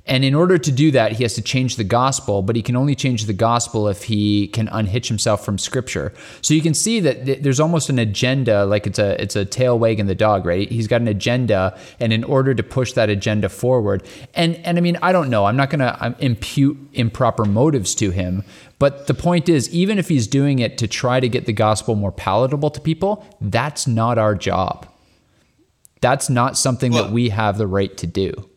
And in order to do that, he has to change the gospel, but he can only change the gospel if he can unhitch himself from scripture. So you can see that th- there's almost an agenda, like it's a it's a tail wagging the dog, right? He's got an agenda, and in order to push that agenda forward, and and I mean, I don't know, I'm not going to um, impute improper motives to him, but the point is, even if he's doing it to try to get the gospel more palatable to people, that's not our job. That's not something that we have the right to do.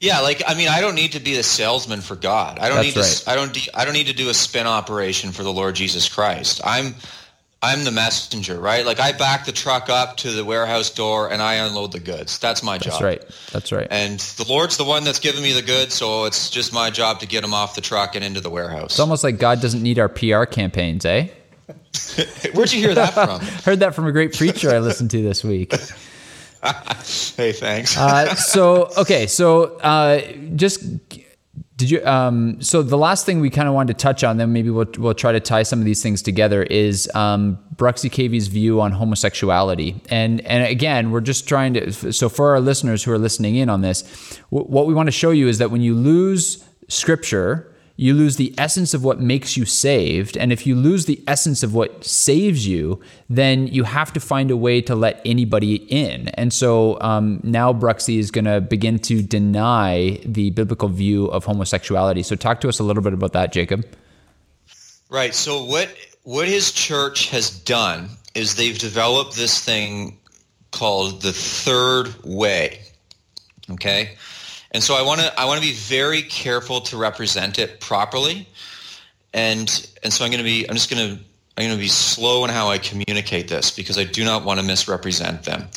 Yeah, like I mean, I don't need to be a salesman for God. I don't That's need to. right. I don't. de- I don't need to do a spin operation for the Lord Jesus Christ. I'm. I'm the messenger, right? Like I back the truck up to the warehouse door and I unload the goods. That's my job. That's right. That's right. And the Lord's the one that's giving me the goods, so it's just my job to get them off the truck and into the warehouse. It's almost like God doesn't need our PR campaigns, eh? Where'd you hear that from? Heard that from a great preacher I listened to this week. hey, thanks. Uh, so okay, so uh, just did you? Um, so the last thing we kind of wanted to touch on, then maybe we'll we'll try to tie some of these things together. Is um, Bruxy Cavey's view on homosexuality, and and again, we're just trying to. So for our listeners who are listening in on this, wh- what we want to show you is that when you lose Scripture. You lose the essence of what makes you saved. And if you lose the essence of what saves you, then you have to find a way to let anybody in. And so um, now Bruxy is going to begin to deny the biblical view of homosexuality. So talk to us a little bit about that, Jacob. Right. So what what his church has done is they've developed this thing called the third way. Okay? And so I want to I want to be very careful to represent it properly. And and so I'm going to be I'm just going to I'm going to be slow in how I communicate this because I do not want to misrepresent them.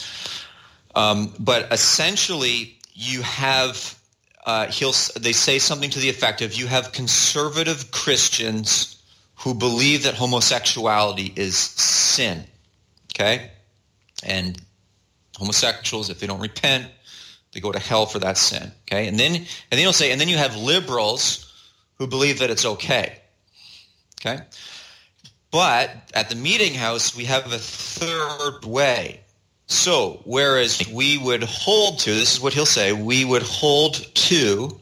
Um, but essentially, you have uh, he'll they say something to the effect of you have conservative Christians who believe that homosexuality is sin. Okay, and homosexuals if they don't repent they go to hell for that sin okay? And then and then he'll say and then you have liberals who believe that it's okay okay? But at the meeting house we have a third way. So whereas we would hold to this is what he'll say we would hold to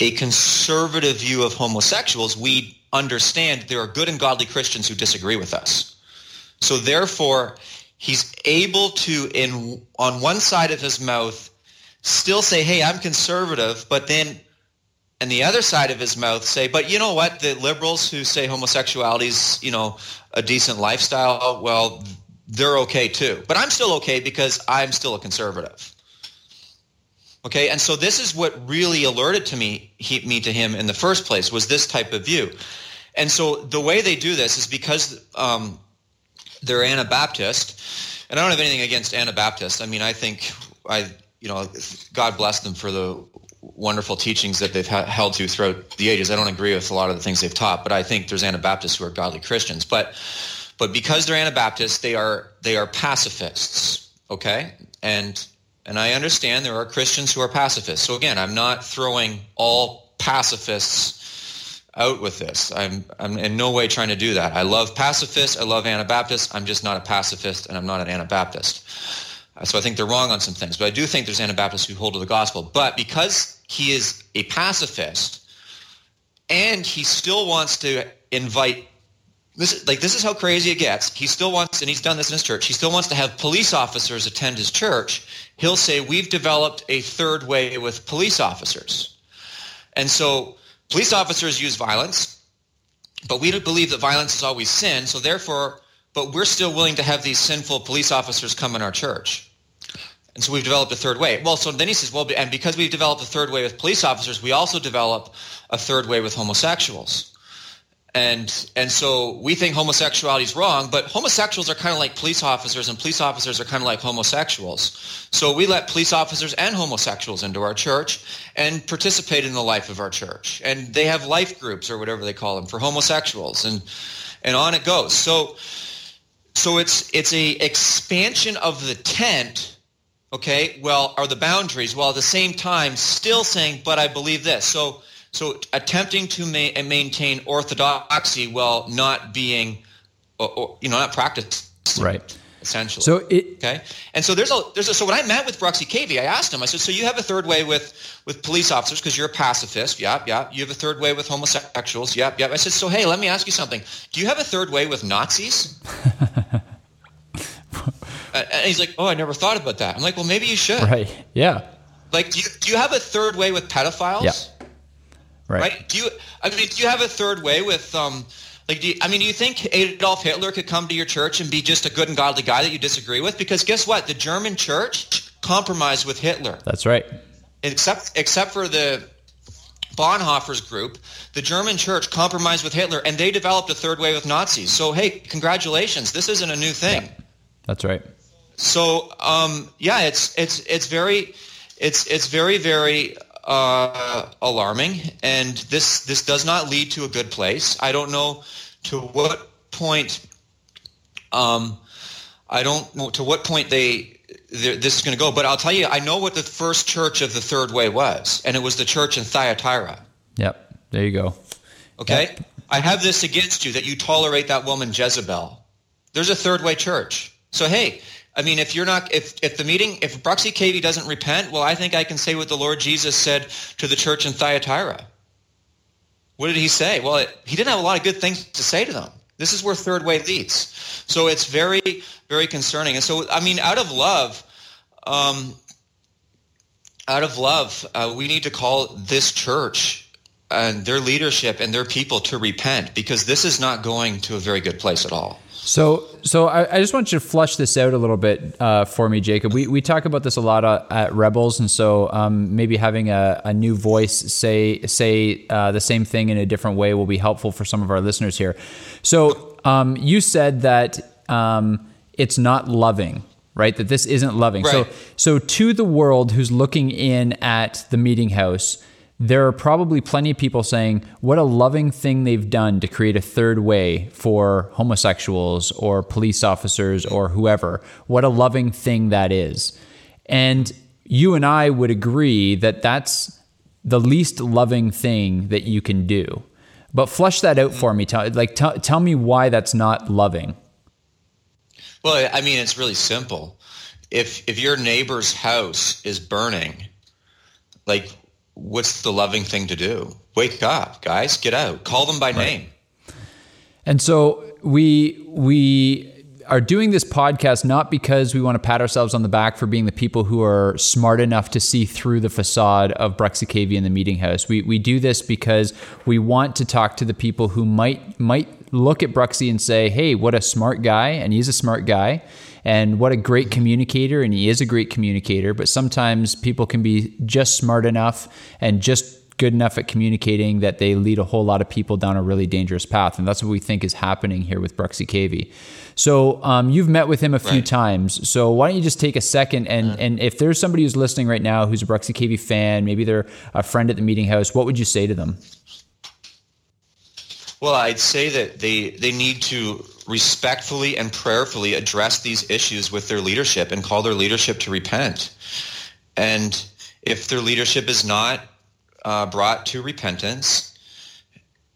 a conservative view of homosexuals we understand there are good and godly christians who disagree with us. So therefore he's able to in on one side of his mouth still say hey i'm conservative but then and the other side of his mouth say but you know what? The liberals who say homosexuality is you know a decent lifestyle well they're okay too. But i'm still okay because i'm still a conservative. Okay? And so this is what really alerted to me he, me to him in the first place was this type of view. And so the way they do this is because um, they're Anabaptist, and I don't have anything against Anabaptists. I mean, I think I, you know, God bless them for the wonderful teachings that they've held to throughout the ages. I don't agree with a lot of the things they've taught, but I think there's Anabaptists who are godly Christians. But but because they're Anabaptists, they are they are pacifists. Okay, and and I understand there are Christians who are pacifists. So again, I'm not throwing all pacifists out with this. I'm I'm in no way trying to do that. I love pacifists. I love Anabaptists. I'm just not a pacifist, and I'm not an Anabaptist. So I think they're wrong on some things, but I do think there's Anabaptists who hold to the gospel. But because he is a pacifist, and he still wants to invite this like this is how crazy it gets. He still wants, and he's done this in his church. He still wants to have police officers attend his church. He'll say, "We've developed a third way with police officers," and so police officers use violence, but we don't believe that violence is always sin. So therefore, but we're still willing to have these sinful police officers come in our church. And so we've developed a third way. Well, so then he says, well, and because we've developed a third way with police officers, we also develop a third way with homosexuals. And and so we think homosexuality is wrong, but homosexuals are kind of like police officers, and police officers are kind of like homosexuals. So we let police officers and homosexuals into our church and participate in the life of our church. And they have life groups or whatever they call them for homosexuals, and and on it goes. So so it's it's a expansion of the tent okay well are the boundaries while at the same time still saying but i believe this. So so attempting to ma- maintain orthodoxy while not being or, or, you know not practiced Right. essentially. So it okay? And so there's a there's a so when i met with bruxy cavey i asked him i said so you have a third way with with police officers because you're a pacifist yep yep. You have a third way with homosexuals yep yep. I said so hey let me ask you something. Do you have a third way with nazis and and he's like oh i never thought about that i'm like well maybe you should right. Yeah. like do you, do you have a third way with pedophiles Yeah. Right. right? Do you? I mean, do you have a third way with um? Like, do you, I mean, do you think Adolf Hitler could come to your church and be just a good and godly guy that you disagree with? Because guess what? The German church compromised with Hitler, That's right. except except for the Bonhoeffer's group. The German church compromised with Hitler, and they developed a third way with Nazis. So, hey, congratulations! This isn't a new thing. That's right. So um, yeah, it's it's it's very it's it's very very uh, alarming, and this this does not lead to a good place. I don't know to what point. Um, I don't know to what point they this is going to go, but I'll tell you, I know what the first church of the third way was, and it was the church in Thyatira. Yep. There you go. Okay, I have this against you that you tolerate that woman Jezebel. There's a third way church. So hey, I mean, if you're not, if if the meeting, if Bruxy Cavey doesn't repent, well, I think I can say what the Lord Jesus said to the church in Thyatira. What did he say? Well, it, he didn't have a lot of good things to say to them. This is where third way leads. So it's very, very concerning. And so, I mean, out of love, um, out of love, uh, we need to call this church and their leadership and their people to repent because this is not going to a very good place at all. So, so I, I just want you to flush this out a little bit uh, for me, Jacob. We, we talk about this a lot uh, at Rebels, and so um, maybe having a, a new voice say say uh, the same thing in a different way will be helpful for some of our listeners here. So, um, you said that um, it's not loving, right? That this isn't loving. So, Right. so to the world who's looking in at the meeting house, there are probably plenty of people saying what a loving thing they've done to create a third way for homosexuals or police officers or whoever. What a loving thing that is. And you and I would agree that that's the least loving thing that you can do. But flush that out for me. Tell, like, tell tell me why that's not loving. Well, I mean, it's really simple. If if your neighbor's house is burning, like, what's the loving thing to do? Wake up, guys! Get out. Call them by name. And so we we are doing this podcast not because we want to pat ourselves on the back for being the people who are smart enough to see through the facade of Bruxy Cavey in the meeting house. We we do this because we want to talk to the people who might might look at Bruxy and say, "Hey, what a smart guy," and he's a smart guy. And what a great communicator, and he is a great communicator. But sometimes people can be just smart enough and just good enough at communicating that they lead a whole lot of people down a really dangerous path. And that's what we think is happening here with Bruxy Cavey. So um, you've met with him a few Right. times. So why don't you just take a second and, and if there's somebody who's listening right now who's a Bruxy Cavey fan, maybe they're a friend at the meeting house, what would you say to them? Well, I'd say that they they need to respectfully and prayerfully address these issues with their leadership and call their leadership to repent. And if their leadership is not uh, brought to repentance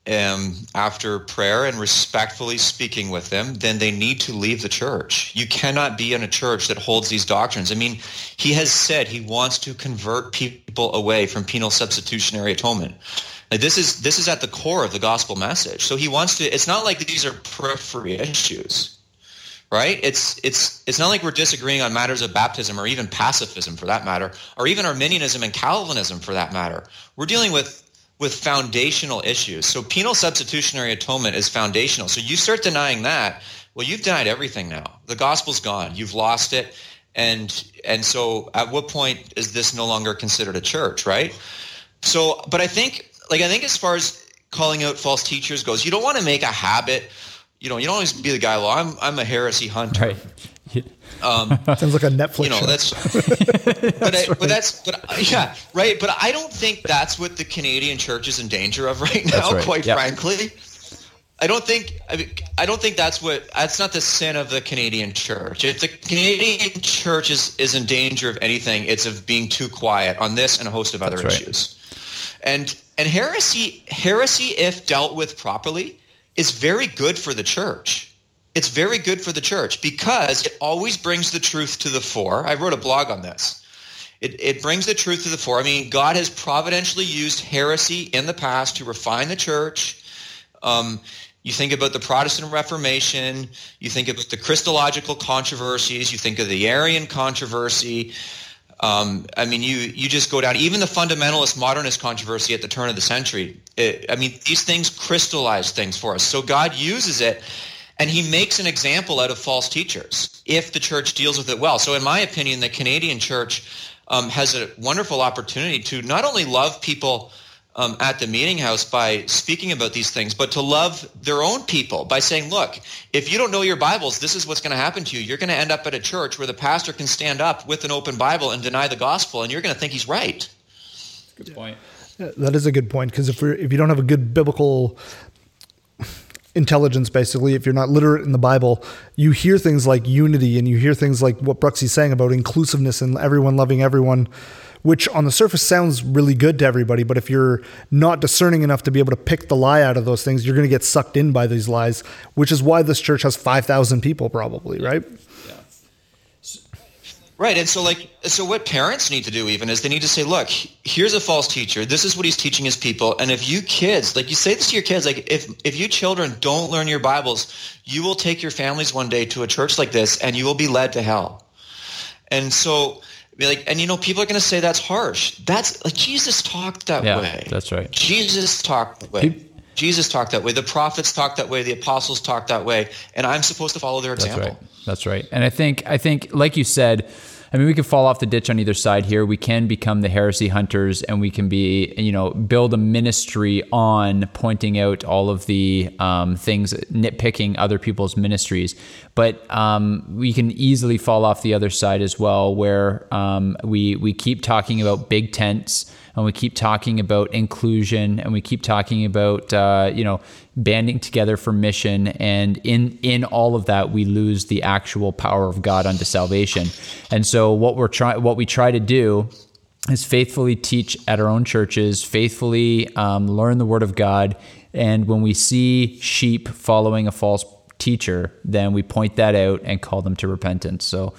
um, after prayer and respectfully speaking with them, then they need to leave the church. You cannot be in a church that holds these doctrines. I mean, he has said he wants to convert people away from penal substitutionary atonement. Like this is this is at the core of the gospel message. So he wants to. It's not like these are periphery issues, right? It's it's it's not like we're disagreeing on matters of baptism or even pacifism for that matter, or even Arminianism and Calvinism for that matter. We're dealing with with foundational issues. So penal substitutionary atonement is foundational. So you start denying that, well, you've denied everything now. The gospel's gone. You've lost it. And and so at what point is this no longer considered a church, right? So but I think like I think as far as calling out false teachers goes, you don't want to make a habit. You know, you don't always be the guy, well, I'm I'm a heresy hunter. Right. Um, Sounds like a Netflix You know, show. that's but I, but that's but yeah, right. But I don't think that's what the Canadian church is in danger of right now. right. Quite Yep. frankly, I don't think I, mean, I don't think that's what that's not the sin of the Canadian church. If the Canadian church is is in danger of anything, it's of being too quiet on this and a host of other That's right. issues. And and heresy heresy, if dealt with properly, is very good for the church. It's very good for the church because it always brings the truth to the fore. I wrote a blog on this. It, it brings the truth to the fore. I mean, God has providentially used heresy in the past to refine the church. Um, you think about the Protestant Reformation. You think about the Christological controversies. You think of the Arian controversy. Um, I mean, you you just go down. Even the fundamentalist modernist controversy at the turn of the century. It, I mean, these things crystallize things for us. So God uses it, and He makes an example out of false teachers if the church deals with it well. So, in my opinion, the Canadian church um, has a wonderful opportunity to not only love people um, at the meeting house by speaking about these things, but to love their own people by saying, look, if you don't know your Bibles, this is what's going to happen to you. You're going to end up at a church where the pastor can stand up with an open Bible and deny the gospel, and you're going to think he's right. Good point. That is a good point because if if you don't have a good biblical intelligence, basically, if you're not literate in the Bible, you hear things like unity and you hear things like what Bruxy's saying about inclusiveness and everyone loving everyone, which on the surface sounds really good to everybody. But if you're not discerning enough to be able to pick the lie out of those things, you're going to get sucked in by these lies, which is why this church has 5,000 people, probably, right? Right. And so like so what parents need to do even is they need to say, look, here's a false teacher. This is what he's teaching his people. And if you kids, like you say this to your kids, like if if you children don't learn your Bibles, you will take your families one day to a church like this and you will be led to hell. And so like and you know people are going to say that's harsh. That's like Jesus talked that Yeah, way. that's right. Jesus talked that way. Peop- Jesus talked that way. The prophets talked that way. The apostles talked that way. And I'm supposed to follow their example. That's right. That's right. And I think I think like you said, I mean we can fall off the ditch on either side here. We can become the heresy hunters and we can be, you know, build a ministry on pointing out all of the um, things, nitpicking other people's ministries. But um, we can easily fall off the other side as well, where um, we we keep talking about big tents and we keep talking about inclusion and we keep talking about uh, you know banding together for mission. And in in all of that we lose the actual power of God unto salvation. And so what we're trying what we try to do is faithfully teach at our own churches faithfully um, learn the word of God. And when we see sheep following a false teacher then we point that out and call them to repentance. So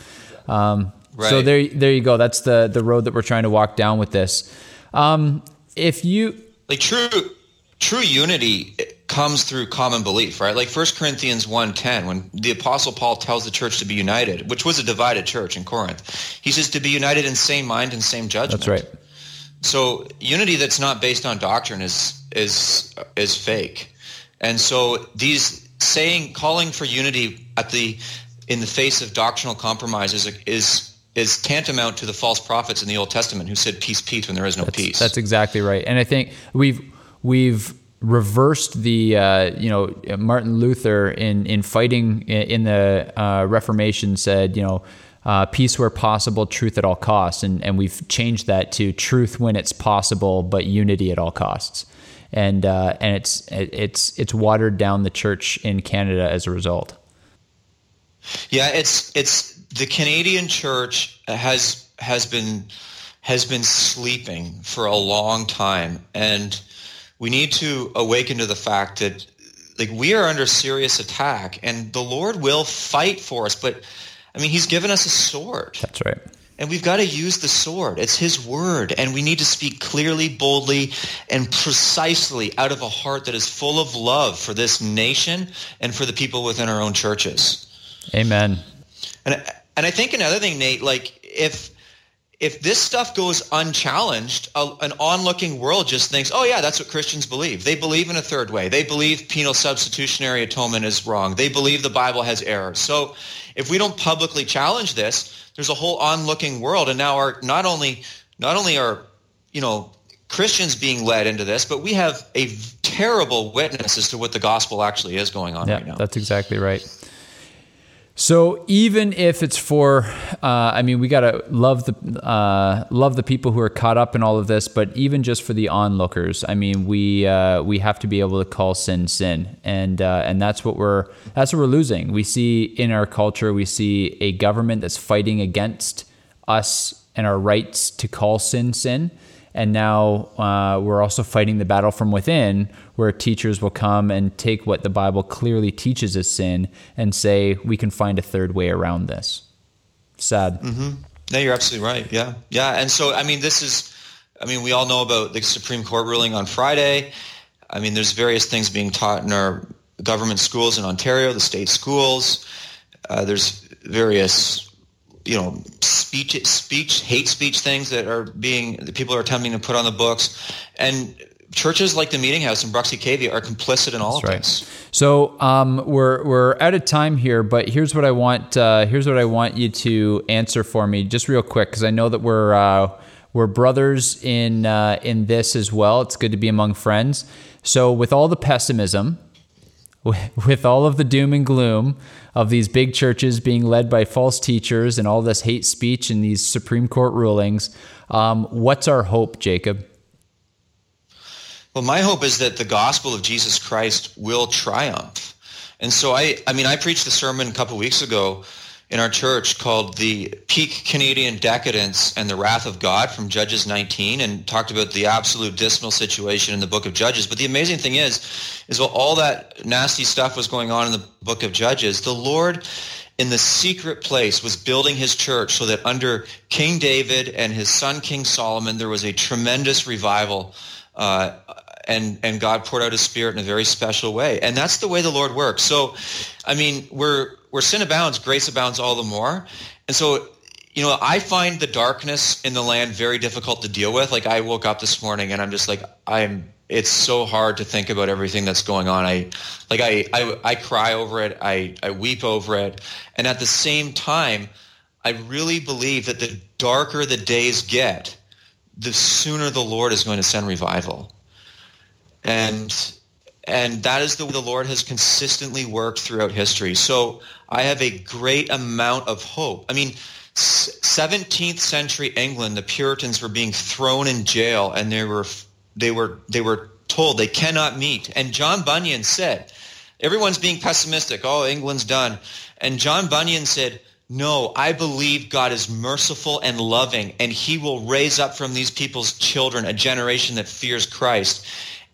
um, so there there you go. That's the the road that we're trying to walk down with this um, if you like true true unity comes through common belief right? Like 1 corinthians 1.10 when the apostle paul tells the church to be united which was a divided church in corinth he says to be united in same mind and same judgment. That's right. So unity that's not based on doctrine is is is fake. And so these saying calling for unity at the in the face of doctrinal compromise is is tantamount to the false prophets in the Old Testament who said peace, peace when there is no peace. That's exactly right. And I think we've we've reversed the uh, you know Martin Luther in in fighting in the uh, Reformation said you know. Uh, peace where possible, truth at all costs, and and we've changed that to truth when it's possible, but unity at all costs, and uh, and it's it's it's watered down the church in Canada as a result. Yeah, it's it's the Canadian church has has been has been sleeping for a long time, and we need to awaken to the fact that like we are under serious attack, and the Lord will fight for us. But I mean, He's given us a sword. That's right. And we've got to use the sword. It's his word. And we need to speak clearly, boldly, and precisely out of a heart that is full of love for this nation and for the people within our own churches. Amen. And and I think another thing, Nate, like if if this stuff goes unchallenged, a, an onlooking world just thinks, oh yeah, that's what Christians believe. They believe in a third way. They believe penal substitutionary atonement is wrong. They believe the Bible has errors. So if we don't publicly challenge this, there's a whole onlooking world, and now our not only not only are you know Christians being led into this, but we have a terrible witness as to what the gospel actually is going on yeah, right now. That's exactly right. So even if it's for, uh, I mean, we gotta love the uh, love the people who are caught up in all of this, but even just for the onlookers, I mean, we uh, we have to be able to call sin sin, and uh, and that's what we're that's what we're losing. We see in our culture, we see a government that's fighting against us and our rights to call sin sin and now uh, we're also fighting the battle from within, where teachers will come and take what the Bible clearly teaches as sin and say, we can find a third way around this. Sad. Mm-hmm. No, you're absolutely right. Yeah. Yeah. And so, I mean, this is, I mean, we all know about the Supreme Court ruling on Friday. I mean, there's various things being taught in our government schools in Ontario, the state schools. Uh, there's various you know speech speech hate speech things that are being that people are attempting to put on the books and churches like the meeting house in Bruxy Cavey are complicit in all That's of right. this So um, we're we're out of time here, but here's what I want uh, here's what I want you to answer for me, just real quick, because I know that we're uh, we're brothers in uh, in this as well. It's good to be among friends. So with all the pessimism, with all of the doom and gloom of these big churches being led by false teachers and all this hate speech and these Supreme Court rulings, um, what's our hope, Jacob? Well, my hope is that the gospel of Jesus Christ will triumph. And so I, I mean, I preached a sermon a couple weeks ago in our church called the peak Canadian decadence and the wrath of God from Judges 19 and talked about the absolute dismal situation in the book of Judges. But the amazing thing is, is while all that nasty stuff was going on in the book of Judges, the Lord in the secret place was building his church so that under King David and his son King Solomon, there was a tremendous revival uh, and and God poured out His Spirit in a very special way, and that's the way the Lord works. So, I mean, where where sin abounds, grace abounds all the more, and so. You know, I find the darkness in the land very difficult to deal with. Like I woke up this morning and I'm just like, I'm. It's so hard to think about everything that's going on. I, like I, I, I cry over it. I, I weep over it, and at the same time, I really believe that the darker the days get, the sooner the Lord is going to send revival and and that is the way the Lord has consistently worked throughout history. So I have a great amount of hope. I mean, 17th century England, the Puritans were being thrown in jail, and they were they were they were told they cannot meet. And John Bunyan said, "Everyone's being pessimistic. Oh, England's done." And John Bunyan said, no, I believe God is merciful and loving, and he will raise up from these people's children a generation that fears Christ.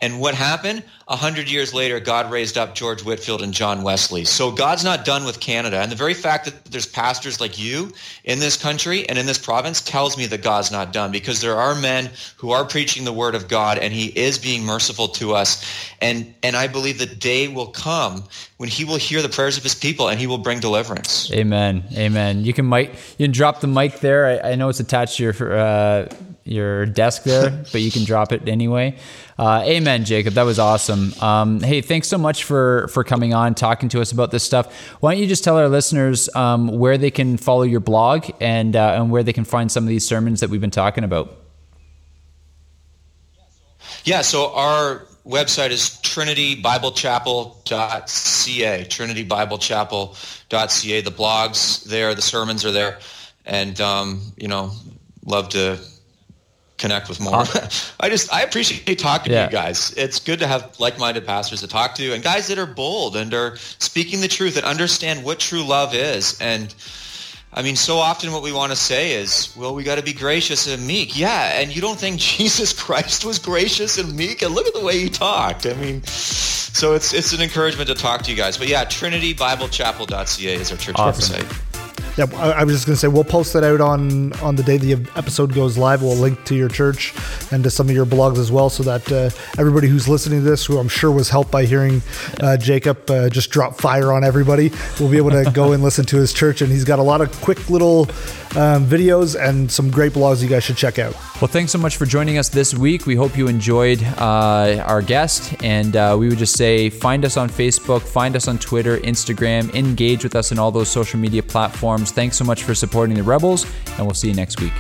And what happened? A hundred years later, God raised up George Whitefield and John Wesley. So God's not done with Canada. And the very fact that there's pastors like you in this country and in this province tells me that God's not done because there are men who are preaching the word of God and he is being merciful to us. And, and I believe the day will come when he will hear the prayers of his people and he will bring deliverance. Amen. Amen. You can mic, you can drop the mic there. I, I know it's attached to your, uh, your desk there, but you can drop it anyway. Uh, amen, Jacob. That was awesome. Um, hey, thanks so much for for coming on, talking to us about this stuff. Why don't you just tell our listeners um, where they can follow your blog and uh, and where they can find some of these sermons that we've been talking about? Yeah, so our website is trinitybiblechapel.ca. Trinitybiblechapel.ca. The blogs there, the sermons are there, and um, you know, love to connect with more. I just I appreciate talking Yeah. to you guys. It's good to have like-minded pastors to talk to and guys that are bold and are speaking the truth and understand what true love is. And I mean, so often what we want to say is, well, we got to be gracious and meek. Yeah, and you don't think Jesus Christ was gracious and meek? And look at the way he talked. I mean, so it's it's an encouragement to talk to you guys. But yeah, trinitybiblechapel.ca is our church Awesome. website. Yeah, I, I was just going to say we'll post that out on on the day the episode goes live. We'll link to your church and to some of your blogs as well, so that uh, everybody who's listening to this, who I'm sure was helped by hearing uh, Jacob uh, just drop fire on everybody, will be able to go and listen to his church. And he's got a lot of quick little um, videos and some great blogs you guys should check out. Well, thanks so much for joining us this week. We hope you enjoyed uh, our guest, and uh, we would just say find us on Facebook, find us on Twitter, Instagram, engage with us in all those social media platforms. Thanks so much for supporting the Rebels, and we'll see you next week.